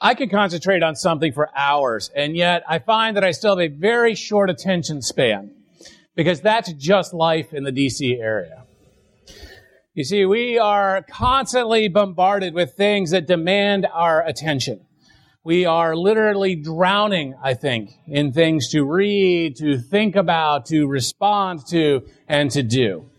I could concentrate on something for hours, and yet I find that I still have a very short attention span because that's just life in the DC area. You see, we are constantly bombarded with things that demand our attention. We are literally drowning, I think, in things to read, to think about, to respond to, and to do.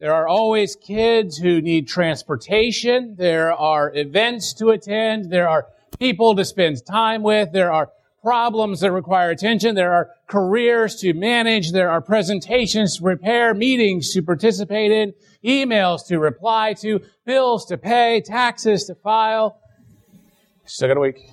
There are always kids who need transportation. There are events to attend. There are people to spend time with. There are problems that require attention. There are careers to manage. There are presentations to prepare, meetings to participate in, emails to reply to, bills to pay, taxes to file. Still got a week.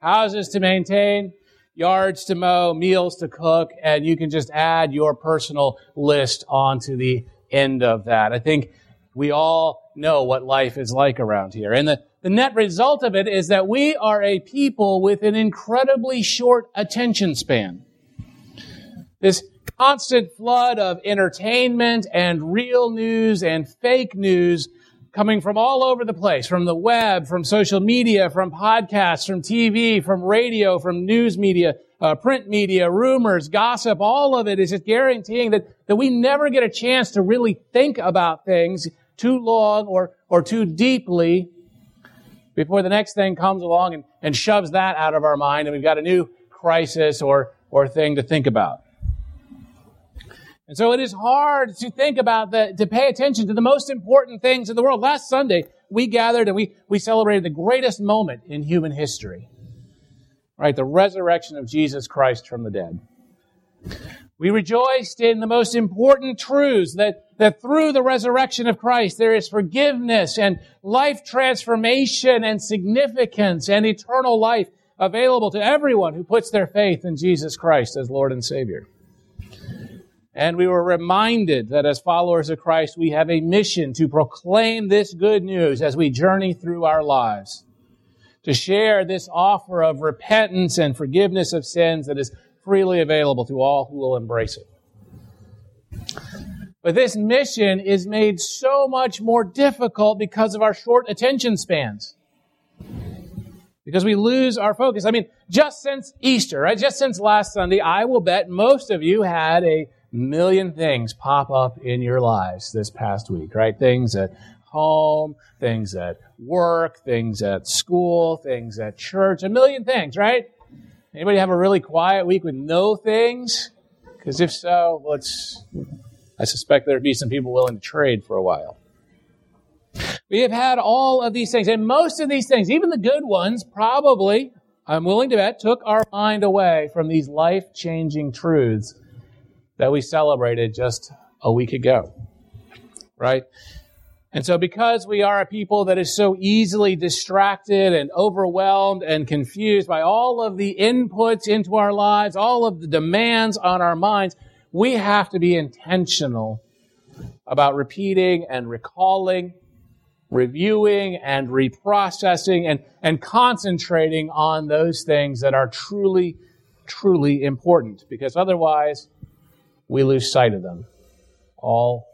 Houses to maintain, yards to mow, meals to cook, and you can just add your personal list onto the end of that. I think we all know what life is like around here. And the, the net result of it is that we are a people with an incredibly short attention span. This constant flood of entertainment and real news and fake news coming from all over the place, from the web, from social media, from podcasts, from TV, from radio, from news media, uh, print media, rumors, gossip, all of it is just guaranteeing that, that we never get a chance to really think about things too long or, or too deeply before the next thing comes along and, and shoves that out of our mind and we've got a new crisis or, or thing to think about. And so it is hard to think about the, to pay attention to the most important things in the world. Last Sunday, we gathered and we, we celebrated the greatest moment in human history. Right? The resurrection of Jesus Christ from the dead. We rejoiced in the most important truths that, that through the resurrection of Christ, there is forgiveness and life transformation and significance and eternal life available to everyone who puts their faith in Jesus Christ as Lord and Savior. And we were reminded that as followers of Christ, we have a mission to proclaim this good news as we journey through our lives. To share this offer of repentance and forgiveness of sins that is freely available to all who will embrace it. But this mission is made so much more difficult because of our short attention spans. Because we lose our focus. I mean, just since Easter, right? Just since last Sunday, I will bet most of you had a million things pop up in your lives this past week, right? Things at home, things at work, things at school, things at church, a million things, right? Anybody have a really quiet week with no things? Because if so, let's. I suspect there'd be some people willing to trade for a while. We have had all of these things, and most of these things, even the good ones, probably, I'm willing to bet, took our mind away from these life changing truths that we celebrated just a week ago. Right? And so because we are a people that is so easily distracted and overwhelmed and confused by all of the inputs into our lives, all of the demands on our minds, we have to be intentional about repeating and recalling, reviewing and reprocessing and, and concentrating on those things that are truly, truly important because otherwise we lose sight of them all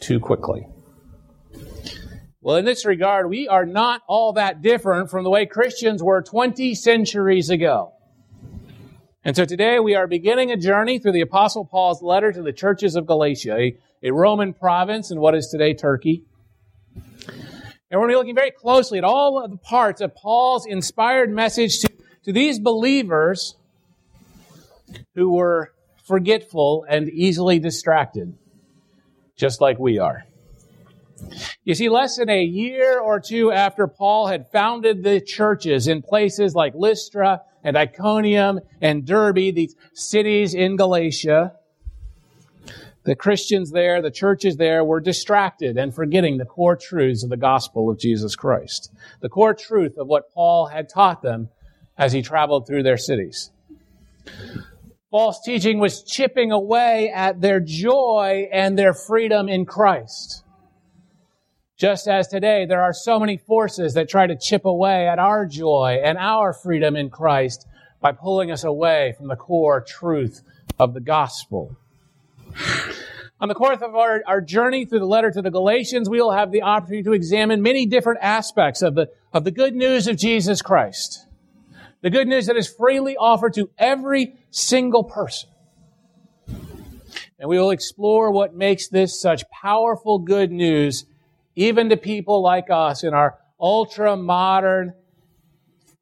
too quickly. Well, in this regard, we are not all that different from the way Christians were 20 centuries ago. And so today we are beginning a journey through the Apostle Paul's letter to the churches of Galatia, a, a Roman province in what is today Turkey. And we're going to be looking very closely at all of the parts of Paul's inspired message to, to these believers who were forgetful and easily distracted, just like we are. You see, less than a year or two after Paul had founded the churches in places like Lystra and Iconium and Derbe, these cities in Galatia, the Christians there, the churches there were distracted and forgetting the core truths of the gospel of Jesus Christ. The core truth of what Paul had taught them as he traveled through their cities. False teaching was chipping away at their joy and their freedom in Christ. Just as today, there are so many forces that try to chip away at our joy and our freedom in Christ by pulling us away from the core truth of the gospel. On the course of our, our journey through the letter to the Galatians, we will have the opportunity to examine many different aspects of the, of the good news of Jesus Christ. The good news that is freely offered to every single person. And we will explore what makes this such powerful good news, even to people like us in our ultra modern,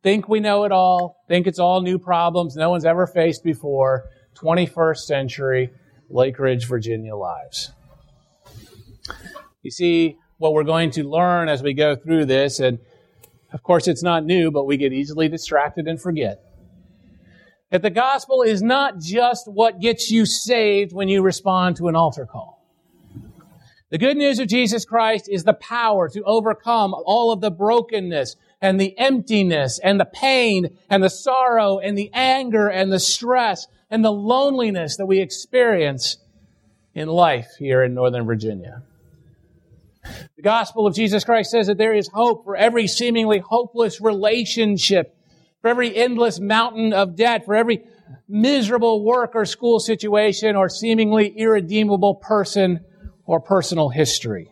think we know it all, think it's all new problems no one's ever faced before, 21st century Lake Ridge, Virginia lives. You see, what we're going to learn as we go through this, and of course it's not new, but we get easily distracted and forget. That the gospel is not just what gets you saved when you respond to an altar call. The good news of Jesus Christ is the power to overcome all of the brokenness and the emptiness and the pain and the sorrow and the anger and the stress and the loneliness that we experience in life here in Northern Virginia. The gospel of Jesus Christ says that there is hope for every seemingly hopeless relationship, for every endless mountain of debt, for every miserable work or school situation or seemingly irredeemable person or personal history.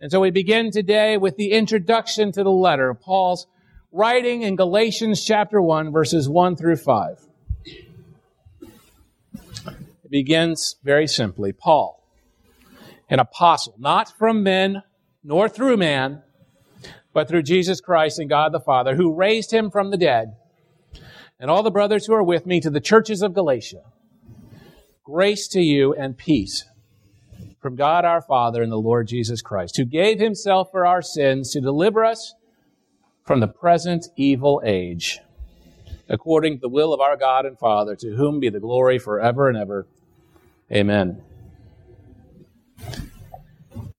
And so we begin today with the introduction to the letter, Paul's writing in Galatians chapter 1, verses 1 through 5 It begins very simply Paul, an apostle, not from men nor through man, but through Jesus Christ and God the Father, who raised him from the dead, and all the brothers who are with me to the churches of Galatia. Grace to you and peace from God our Father and the Lord Jesus Christ, who gave himself for our sins to deliver us from the present evil age, according to the will of our God and Father, to whom be the glory forever and ever. Amen.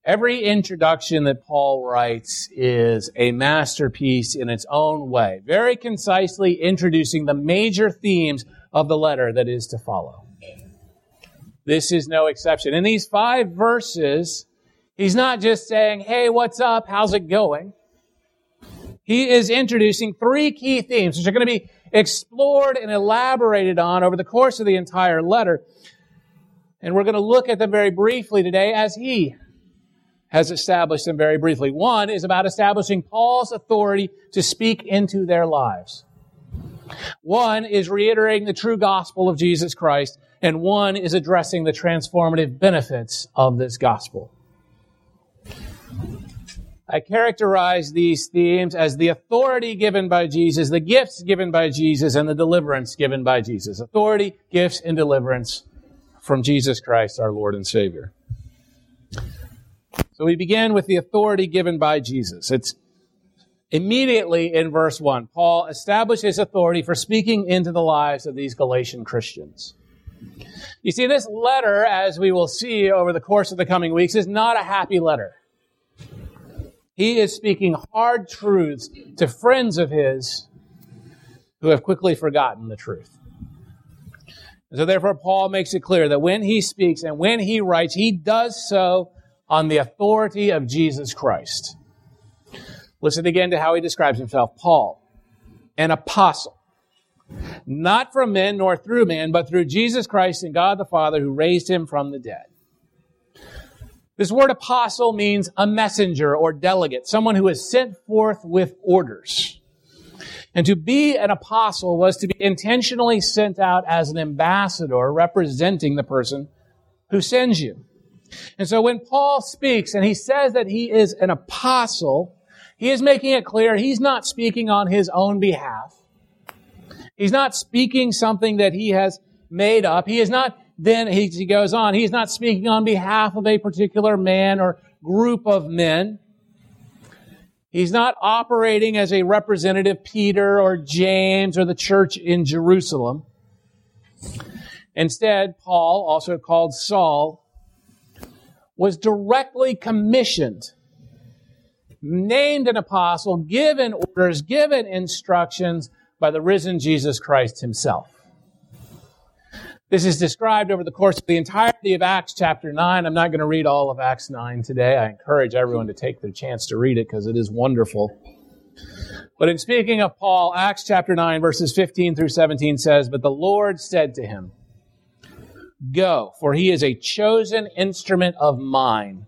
Every introduction that Paul writes is a masterpiece in its own way, very concisely introducing the major themes of the letter that is to follow. This is no exception. In these five verses, he's not just saying, Hey, what's up? How's it going? He is introducing three key themes, which are going to be explored and elaborated on over the course of the entire letter. And we're going to look at them very briefly today as he has established them very briefly. One is about establishing Paul's authority to speak into their lives. One is reiterating the true gospel of Jesus Christ, and one is addressing the transformative benefits of this gospel. I characterize these themes as the authority given by Jesus, the gifts given by Jesus, and the deliverance given by Jesus. Authority, gifts, and deliverance from Jesus Christ, our Lord and Savior. So we begin with the authority given by Jesus. It's immediately in verse 1. Paul establishes authority for speaking into the lives of these Galatian Christians. You see, this letter, as we will see over the course of the coming weeks, is not a happy letter. He is speaking hard truths to friends of his who have quickly forgotten the truth. And so therefore, Paul makes it clear that when he speaks and when he writes, he does so on the authority of Jesus Christ. Listen again to how he describes himself. Paul, an apostle, not from men nor through men, but through Jesus Christ and God the Father who raised him from the dead. This word apostle means a messenger or delegate, someone who is sent forth with orders. And to be an apostle was to be intentionally sent out as an ambassador representing the person who sends you. And so when Paul speaks and he says that he is an apostle, he is making it clear he's not speaking on his own behalf. He's not speaking something that he has made up. He is not, then he goes on, he's not speaking on behalf of a particular man or group of men. He's not operating as a representative Peter or James or the church in Jerusalem. Instead, Paul, also called Saul, was directly commissioned, named an apostle, given orders, given instructions by the risen Jesus Christ himself. This is described over the course of the entirety of Acts chapter 9. I'm not going to read all of Acts 9 today. I encourage everyone to take their chance to read it because it is wonderful. But in speaking of Paul, Acts chapter 9, verses 15 through 17 says, But the Lord said to him, Go, for he is a chosen instrument of mine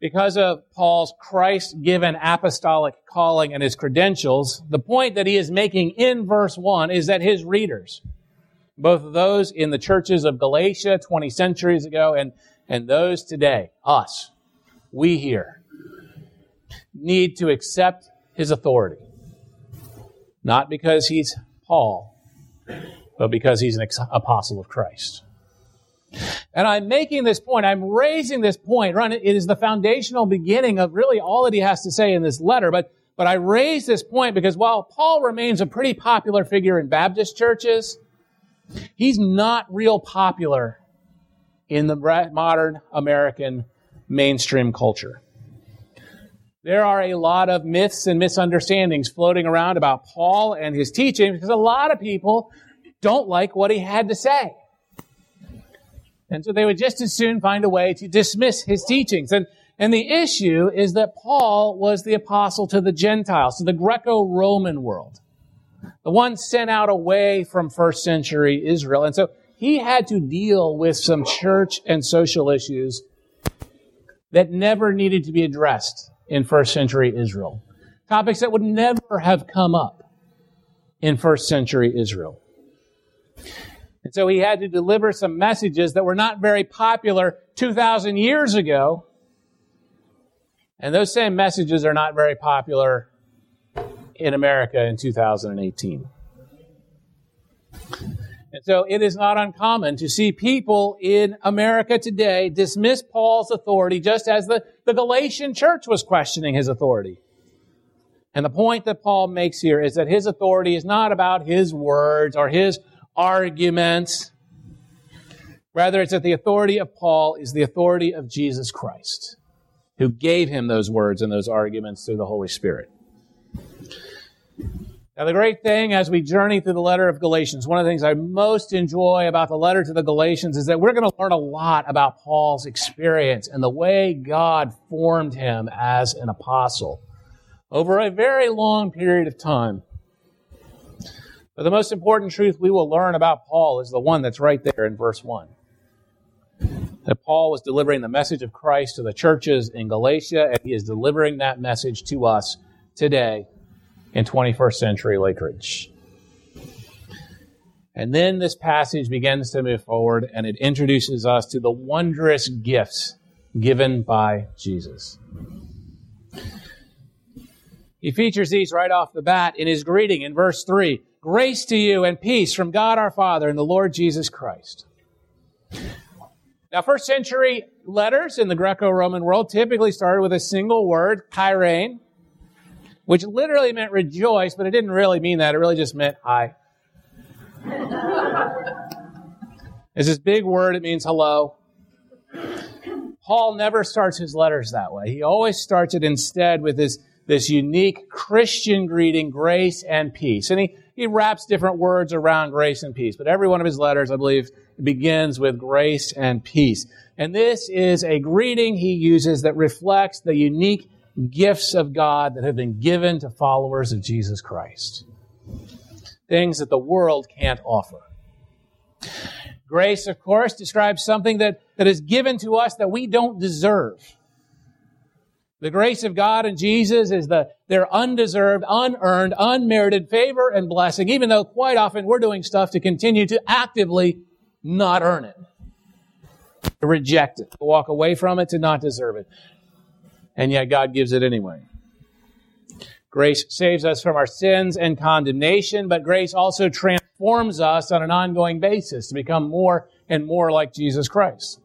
Because of Paul's Christ given apostolic calling and his credentials, the point that he is making in verse 1 is that his readers, both those in the churches of Galatia 20 centuries ago and, and those today, us, we here, need to accept his authority. Not because he's Paul, but because he's an apostle of Christ. And I'm making this point, I'm raising this point, right? It is the foundational beginning of really all that he has to say in this letter. But, but I raise this point because while Paul remains a pretty popular figure in Baptist churches, he's not real popular in the modern American mainstream culture. There are a lot of myths and misunderstandings floating around about Paul and his teaching because a lot of people don't like what he had to say. And so they would just as soon find a way to dismiss his teachings. And, and the issue is that Paul was the apostle to the Gentiles, to the Greco-Roman world. The one sent out away from first century Israel. And so he had to deal with some church and social issues that never needed to be addressed in first century Israel. Topics that would never have come up in first century Israel. And so he had to deliver some messages that were not very popular 2,000 years ago. And those same messages are not very popular in America in 2018. And so it is not uncommon to see people in America today dismiss Paul's authority just as the, the Galatian church was questioning his authority. And the point that Paul makes here is that his authority is not about his words or his arguments. Rather, it's that the authority of Paul is the authority of Jesus Christ, who gave him those words and those arguments through the Holy Spirit. Now, the great thing as we journey through the letter of Galatians, one of the things I most enjoy about the letter to the Galatians is that we're going to learn a lot about Paul's experience and the way God formed him as an apostle over a very long period of time. But the most important truth we will learn about Paul is the one that's right there in verse 1. That Paul was delivering the message of Christ to the churches in Galatia, and he is delivering that message to us today in 21st century Lake Ridge. And then this passage begins to move forward and it introduces us to the wondrous gifts given by Jesus. He features these right off the bat in his greeting in verse 3 Grace to you and peace from God our Father and the Lord Jesus Christ. Now, first century letters in the Greco Roman world typically started with a single word, chairein, which literally meant rejoice, but it didn't really mean that. It really just meant hi. it's this big word, it means hello. Paul never starts his letters that way. He always starts it instead with this, this unique Christian greeting, grace and peace. And he, he wraps different words around grace and peace. But every one of his letters, I believe, begins with grace and peace. And this is a greeting he uses that reflects the unique gifts of God that have been given to followers of Jesus Christ. Things that the world can't offer. Grace, of course, describes something that, that is given to us that we don't deserve. The grace of God and Jesus is the, their undeserved, unearned, unmerited favor and blessing, even though quite often we're doing stuff to continue to actively not earn it, to reject it, to walk away from it, to not deserve it and yet God gives it anyway. Grace saves us from our sins and condemnation, but grace also transforms us on an ongoing basis to become more and more like Jesus Christ.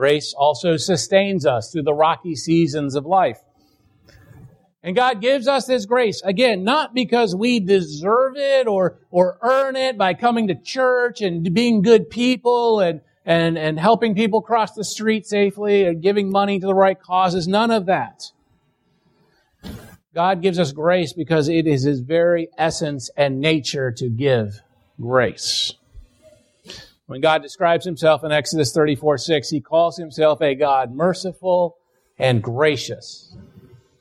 Grace also sustains us through the rocky seasons of life. And God gives us this grace, again, not because we deserve it or, or earn it by coming to church and being good people and, and, and helping people cross the street safely and giving money to the right causes. None of that. God gives us grace because it is His very essence and nature to give grace. When God describes Himself in Exodus 34 6, He calls Himself a God merciful and gracious,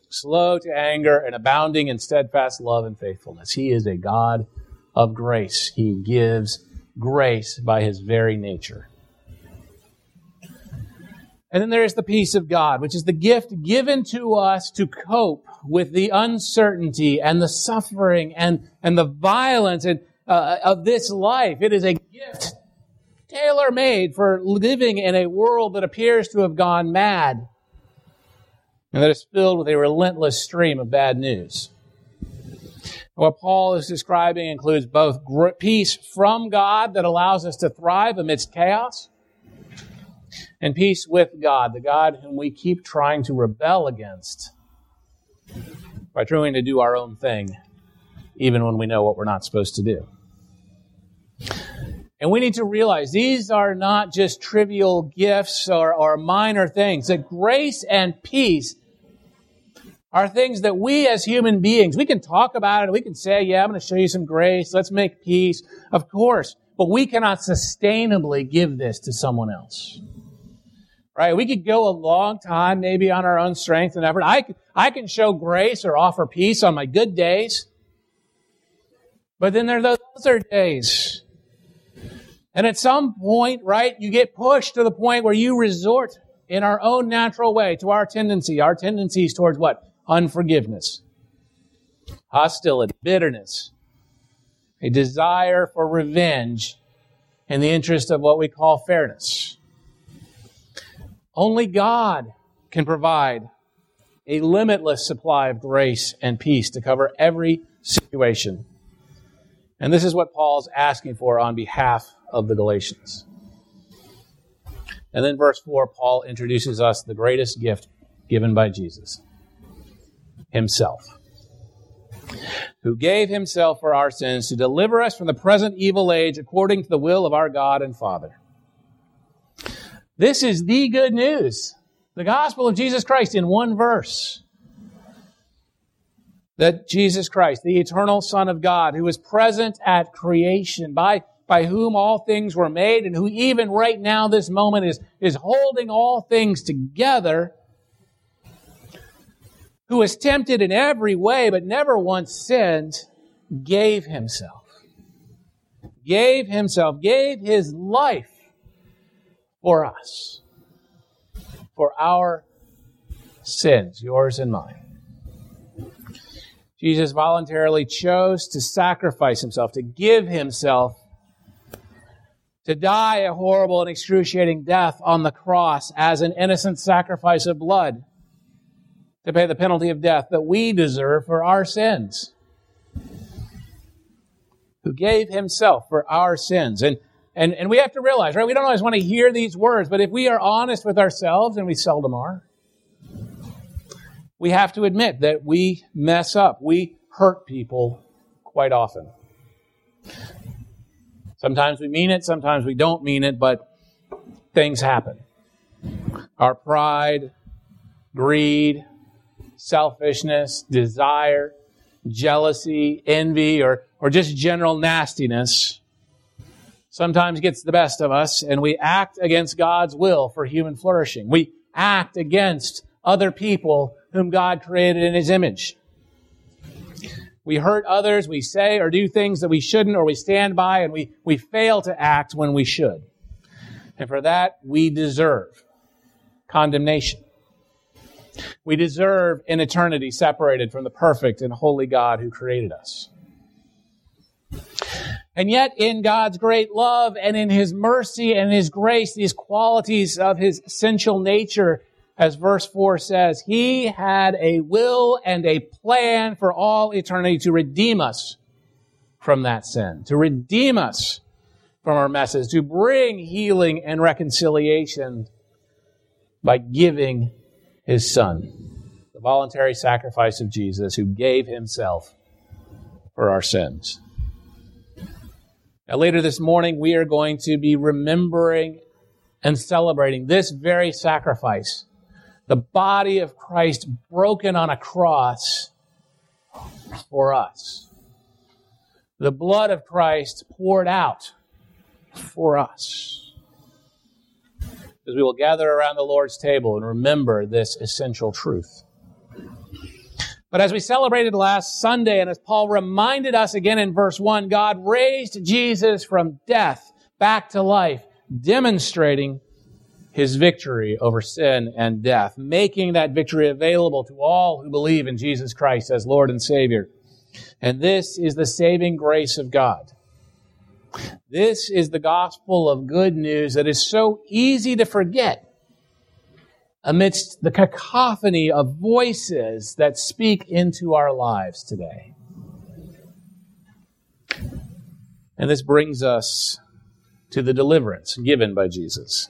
slow to anger and abounding in steadfast love and faithfulness. He is a God of grace. He gives grace by His very nature. And then there is the peace of God, which is the gift given to us to cope with the uncertainty and the suffering and, and the violence and, uh, of this life. It is a gift tailor made for living in a world that appears to have gone mad and that is filled with a relentless stream of bad news. What Paul is describing includes both peace from God that allows us to thrive amidst chaos and peace with God, the God whom we keep trying to rebel against by trying to do our own thing, even when we know what we're not supposed to do. And we need to realize these are not just trivial gifts or, or minor things. That grace and peace are things that we as human beings, we can talk about it. We can say, yeah, I'm going to show you some grace. Let's make peace. Of course. But we cannot sustainably give this to someone else right? We could go a long time, maybe on our own strength and effort. I, I can show grace or offer peace on my good days. But then there are those other days. And at some point, right, you get pushed to the point where you resort in our own natural way to our tendency. Our tendencies towards what? Unforgiveness, hostility, bitterness, a desire for revenge in the interest of what we call fairness. Only God can provide a limitless supply of grace and peace to cover every situation. And this is what Paul's asking for on behalf of the Galatians. And then verse 4, Paul introduces us the greatest gift given by Jesus Himself, who gave Himself for our sins to deliver us from the present evil age according to the will of our God and Father this is the good news. The gospel of Jesus Christ in one verse. That Jesus Christ, the eternal Son of God, who was present at creation, by, by whom all things were made, and who even right now, this moment, is, is holding all things together, who was tempted in every way, but never once sinned, gave himself. Gave himself, gave his life for us, for our sins, yours and mine. Jesus voluntarily chose to sacrifice himself, to give himself, to die a horrible and excruciating death on the cross as an innocent sacrifice of blood, to pay the penalty of death that we deserve for our sins. Who gave himself for our sins. And and, and we have to realize, right? We don't always want to hear these words, but if we are honest with ourselves, and we seldom are, we have to admit that we mess up. We hurt people quite often. Sometimes we mean it, sometimes we don't mean it, but things happen. Our pride, greed, selfishness, desire, jealousy, envy, or, or just general nastiness sometimes gets the best of us and we act against God's will for human flourishing. We act against other people whom God created in His image. We hurt others, we say or do things that we shouldn't, or we stand by and we, we fail to act when we should. And for that, we deserve condemnation. We deserve an eternity separated from the perfect and holy God who created us. And yet, in God's great love and in His mercy and His grace, these qualities of His essential nature, as verse 4 says, He had a will and a plan for all eternity to redeem us from that sin, to redeem us from our messes, to bring healing and reconciliation by giving His Son, the voluntary sacrifice of Jesus, who gave Himself for our sins. Now, later this morning, we are going to be remembering and celebrating this very sacrifice. The body of Christ broken on a cross for us. The blood of Christ poured out for us. As we will gather around the Lord's table and remember this essential truth. But as we celebrated last Sunday, and as Paul reminded us again in verse 1, God raised Jesus from death back to life, demonstrating his victory over sin and death, making that victory available to all who believe in Jesus Christ as Lord and Savior. And this is the saving grace of God. This is the gospel of good news that is so easy to forget amidst the cacophony of voices that speak into our lives today. And this brings us to the deliverance given by Jesus.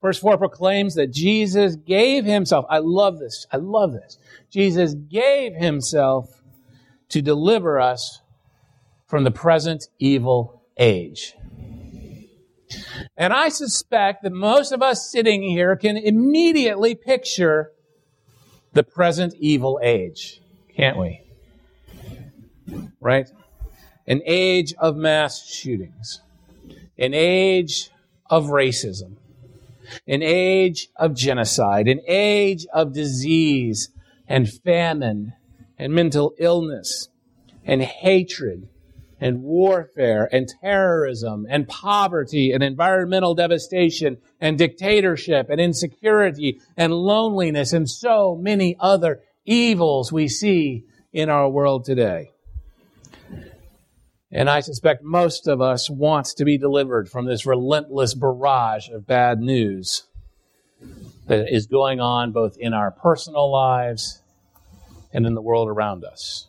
Verse 4 proclaims that Jesus gave himself. I love this. I love this. Jesus gave himself to deliver us from the present evil age. And I suspect that most of us sitting here can immediately picture the present evil age, can't we? Right? An age of mass shootings, an age of racism, an age of genocide, an age of disease and famine and mental illness and hatred and warfare and terrorism and poverty and environmental devastation and dictatorship and insecurity and loneliness and so many other evils we see in our world today. And I suspect most of us want to be delivered from this relentless barrage of bad news that is going on both in our personal lives and in the world around us.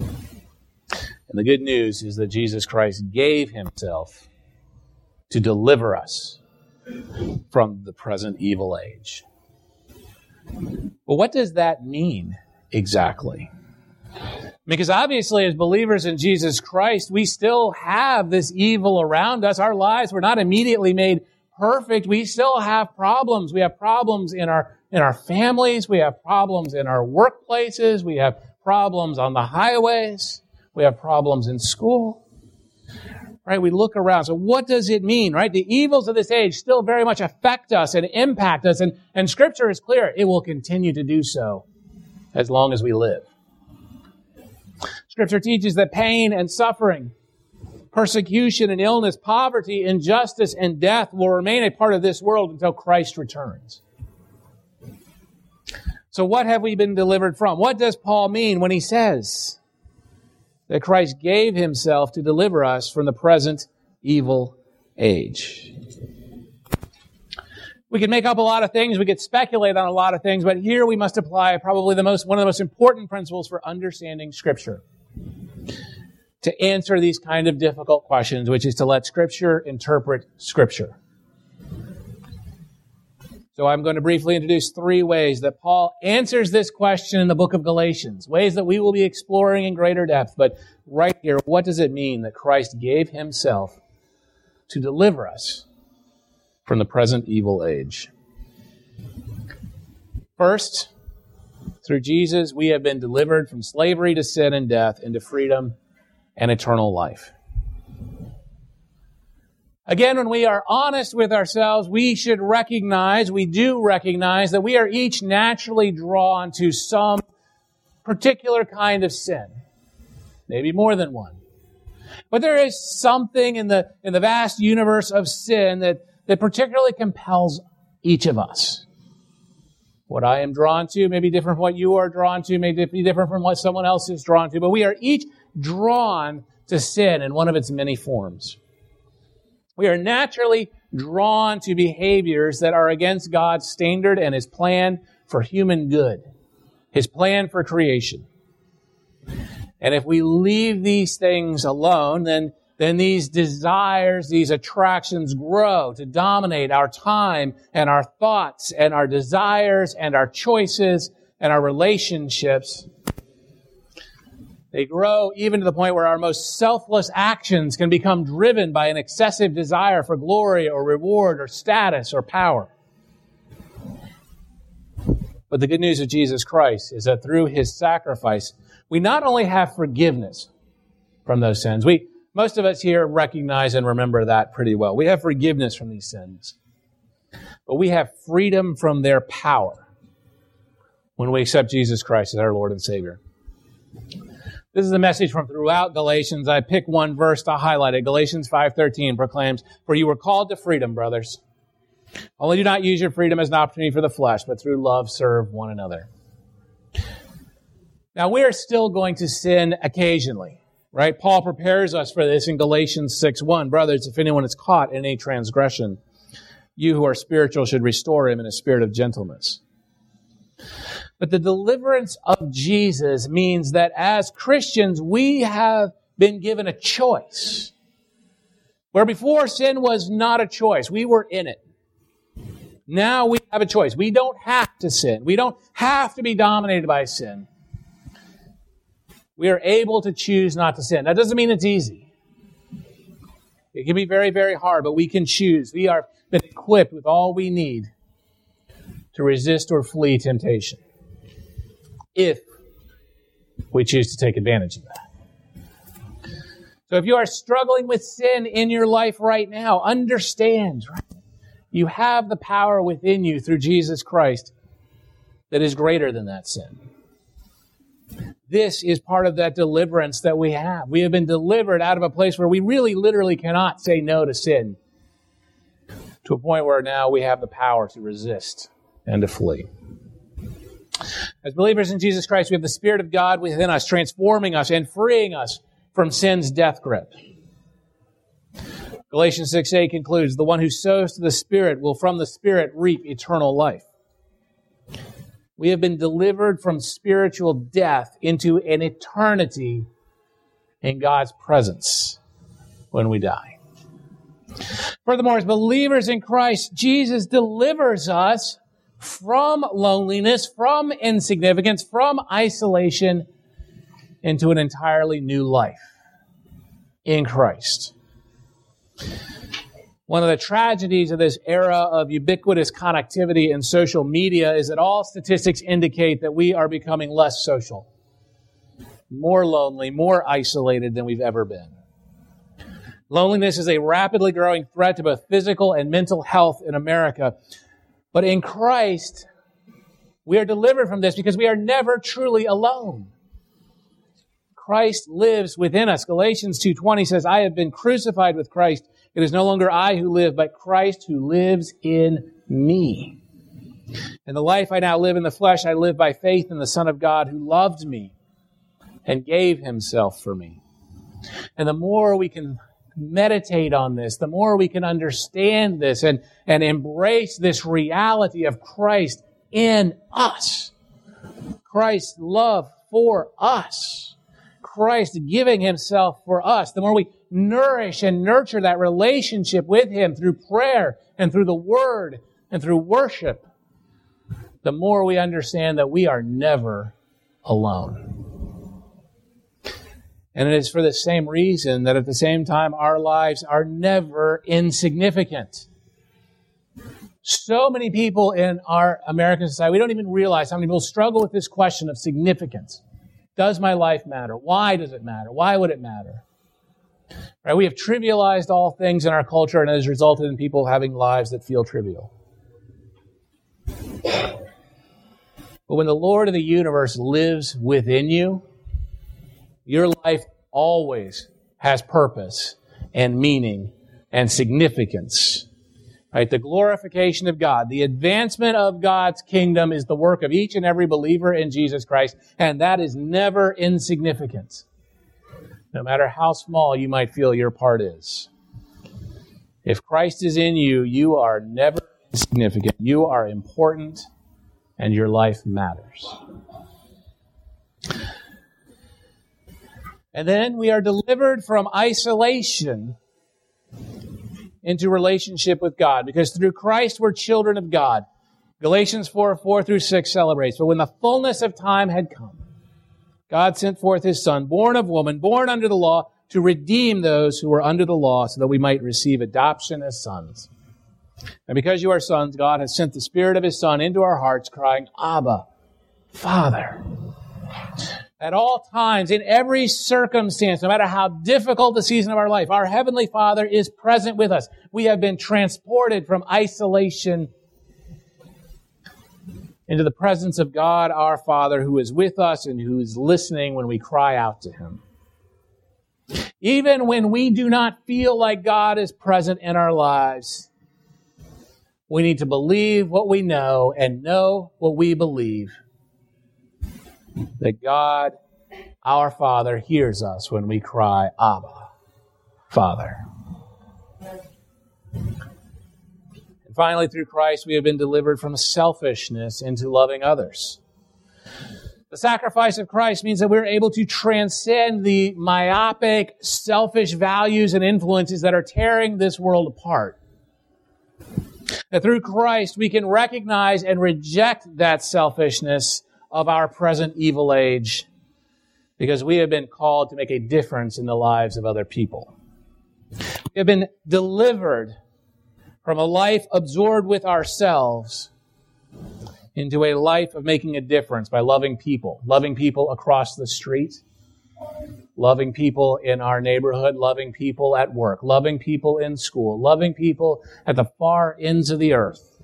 And the good news is that Jesus Christ gave himself to deliver us from the present evil age. But what does that mean exactly? Because obviously, as believers in Jesus Christ, we still have this evil around us. Our lives were not immediately made perfect. We still have problems. We have problems in our, in our families. We have problems in our workplaces. We have problems on the highways. We have problems in school. Right? We look around. So what does it mean, right? The evils of this age still very much affect us and impact us. And, and scripture is clear. It will continue to do so as long as we live. Scripture teaches that pain and suffering, persecution and illness, poverty, injustice, and death will remain a part of this world until Christ returns. So, what have we been delivered from? What does Paul mean when he says that Christ gave himself to deliver us from the present evil age? We could make up a lot of things. We could speculate on a lot of things, but here we must apply probably the most, one of the most important principles for understanding Scripture to answer these kind of difficult questions, which is to let Scripture interpret Scripture. So I'm going to briefly introduce three ways that Paul answers this question in the book of Galatians, ways that we will be exploring in greater depth. But right here, what does it mean that Christ gave himself to deliver us from the present evil age? First, through Jesus, we have been delivered from slavery to sin and death into freedom and eternal life. Again, when we are honest with ourselves, we should recognize, we do recognize that we are each naturally drawn to some particular kind of sin. Maybe more than one. But there is something in the, in the vast universe of sin that, that particularly compels each of us. What I am drawn to may be different from what you are drawn to, may be different from what someone else is drawn to, but we are each drawn to sin in one of its many forms. We are naturally drawn to behaviors that are against God's standard and His plan for human good, His plan for creation. And if we leave these things alone, then, then these desires, these attractions grow to dominate our time and our thoughts and our desires and our choices and our relationships. They grow even to the point where our most selfless actions can become driven by an excessive desire for glory or reward or status or power. But the good news of Jesus Christ is that through his sacrifice, we not only have forgiveness from those sins, we, most of us here recognize and remember that pretty well. We have forgiveness from these sins, but we have freedom from their power when we accept Jesus Christ as our Lord and Savior. This is a message from throughout Galatians. I pick one verse to highlight it. Galatians 5:13 proclaims, "For you were called to freedom, brothers. Only do not use your freedom as an opportunity for the flesh, but through love serve one another." Now we are still going to sin occasionally, right? Paul prepares us for this in Galatians 6:1. Brothers, if anyone is caught in a transgression, you who are spiritual should restore him in a spirit of gentleness. But the deliverance of Jesus means that as Christians, we have been given a choice. Where before sin was not a choice, we were in it. Now we have a choice. We don't have to sin. We don't have to be dominated by sin. We are able to choose not to sin. That doesn't mean it's easy. It can be very, very hard, but we can choose. We are been equipped with all we need to resist or flee temptation if we choose to take advantage of that. So if you are struggling with sin in your life right now, understand, right? You have the power within you through Jesus Christ that is greater than that sin. This is part of that deliverance that we have. We have been delivered out of a place where we really literally cannot say no to sin to a point where now we have the power to resist and to flee. As believers in Jesus Christ, we have the Spirit of God within us, transforming us and freeing us from sin's death grip. Galatians 6 8 concludes, The one who sows to the Spirit will from the Spirit reap eternal life. We have been delivered from spiritual death into an eternity in God's presence when we die. Furthermore, as believers in Christ, Jesus delivers us from loneliness, from insignificance, from isolation into an entirely new life in Christ. One of the tragedies of this era of ubiquitous connectivity and social media is that all statistics indicate that we are becoming less social, more lonely, more isolated than we've ever been. Loneliness is a rapidly growing threat to both physical and mental health in America. But in Christ, we are delivered from this because we are never truly alone. Christ lives within us. Galatians 2:20 says, "I have been crucified with Christ. It is no longer I who live, but Christ who lives in me." And the life I now live in the flesh, I live by faith in the Son of God who loved me and gave himself for me. And the more we can meditate on this, the more we can understand this and, and embrace this reality of Christ in us. Christ's love for us. Christ giving himself for us. The more we nourish and nurture that relationship with him through prayer and through the word and through worship, the more we understand that we are never alone. And it is for the same reason that at the same time our lives are never insignificant. So many people in our American society, we don't even realize how many people struggle with this question of significance. Does my life matter? Why does it matter? Why would it matter? Right? We have trivialized all things in our culture and it has resulted in people having lives that feel trivial. But when the Lord of the universe lives within you, your life always has purpose and meaning and significance. Right? The glorification of God, the advancement of God's kingdom is the work of each and every believer in Jesus Christ, and that is never insignificant. No matter how small you might feel your part is. If Christ is in you, you are never insignificant. You are important, and your life matters. And then we are delivered from isolation into relationship with God because through Christ we're children of God. Galatians 4 4 through 6 celebrates. But when the fullness of time had come, God sent forth his Son, born of woman, born under the law, to redeem those who were under the law so that we might receive adoption as sons. And because you are sons, God has sent the Spirit of His Son into our hearts, crying, Abba, Father. At all times, in every circumstance, no matter how difficult the season of our life, our Heavenly Father is present with us. We have been transported from isolation into the presence of God our Father who is with us and who is listening when we cry out to Him. Even when we do not feel like God is present in our lives, we need to believe what we know and know what we believe. That God, our Father, hears us when we cry, Abba, Father. Finally, through Christ, we have been delivered from selfishness into loving others. The sacrifice of Christ means that we're able to transcend the myopic, selfish values and influences that are tearing this world apart. That through Christ we can recognize and reject that selfishness of our present evil age because we have been called to make a difference in the lives of other people. We have been delivered from a life absorbed with ourselves into a life of making a difference by loving people, loving people across the street, loving people in our neighborhood, loving people at work, loving people in school, loving people at the far ends of the earth.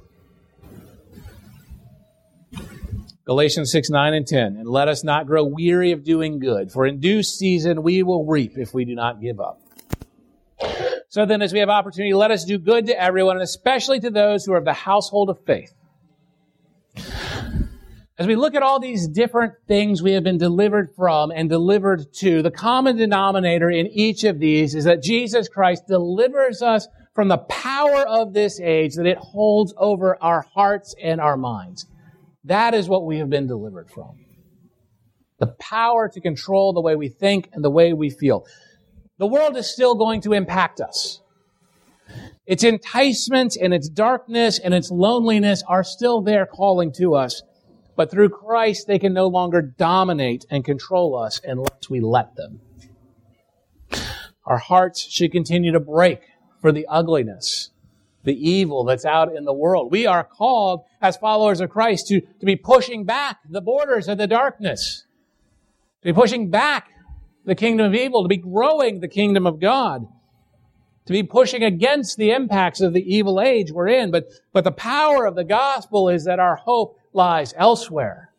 Galatians 6, 9, and 10. And let us not grow weary of doing good, for in due season we will reap if we do not give up. So then, as we have opportunity, let us do good to everyone, and especially to those who are of the household of faith. As we look at all these different things we have been delivered from and delivered to, the common denominator in each of these is that Jesus Christ delivers us from the power of this age that it holds over our hearts and our minds. That is what we have been delivered from. The power to control the way we think and the way we feel. The world is still going to impact us. Its enticements and its darkness and its loneliness are still there calling to us. But through Christ, they can no longer dominate and control us unless we let them. Our hearts should continue to break for the ugliness, the evil that's out in the world. We are called as followers of Christ to, to be pushing back the borders of the darkness, to be pushing back the kingdom of evil, to be growing the kingdom of God, to be pushing against the impacts of the evil age we're in. But, but the power of the gospel is that our hope lies elsewhere.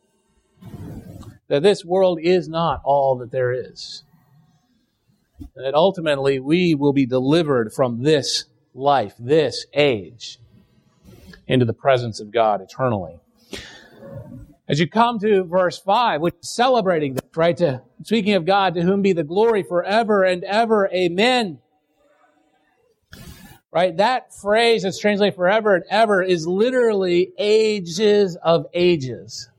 That this world is not all that there is. And that ultimately we will be delivered from this life, this age, into the presence of God eternally. As you come to verse 5, which is celebrating this, right? To, speaking of God, to whom be the glory forever and ever. Amen. Right? That phrase that's translated forever and ever is literally ages of ages.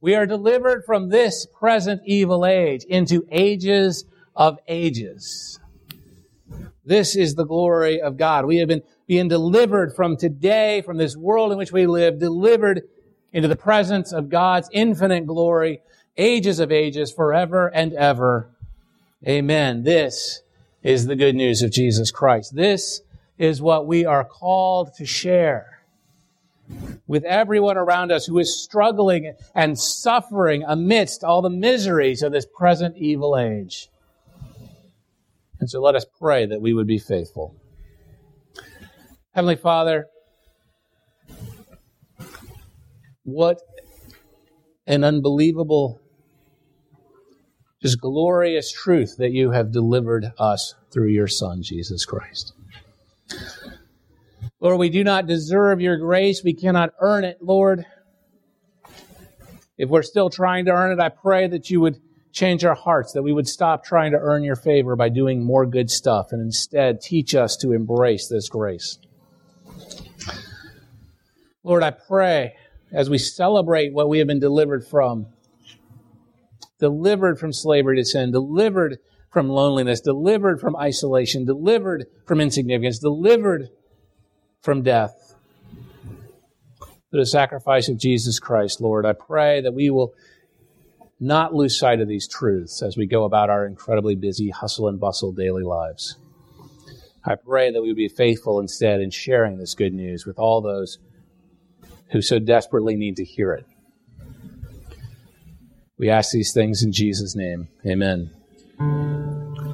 We are delivered from this present evil age into ages of ages. This is the glory of God. We have been being delivered from today, from this world in which we live, delivered into the presence of God's infinite glory, ages of ages, forever and ever. Amen. This is the good news of Jesus Christ. This is what we are called to share with everyone around us who is struggling and suffering amidst all the miseries of this present evil age. And so let us pray that we would be faithful. Heavenly Father, what an unbelievable, just glorious truth that you have delivered us through your Son, Jesus Christ. Lord, we do not deserve your grace. We cannot earn it, Lord. If we're still trying to earn it, I pray that you would change our hearts, that we would stop trying to earn your favor by doing more good stuff and instead teach us to embrace this grace. Lord, I pray as we celebrate what we have been delivered from, delivered from slavery to sin, delivered from loneliness, delivered from isolation, delivered from insignificance, delivered from death through the sacrifice of Jesus Christ, Lord. I pray that we will not lose sight of these truths as we go about our incredibly busy hustle and bustle daily lives. I pray that we would be faithful instead in sharing this good news with all those who so desperately need to hear it. We ask these things in Jesus' name. Amen.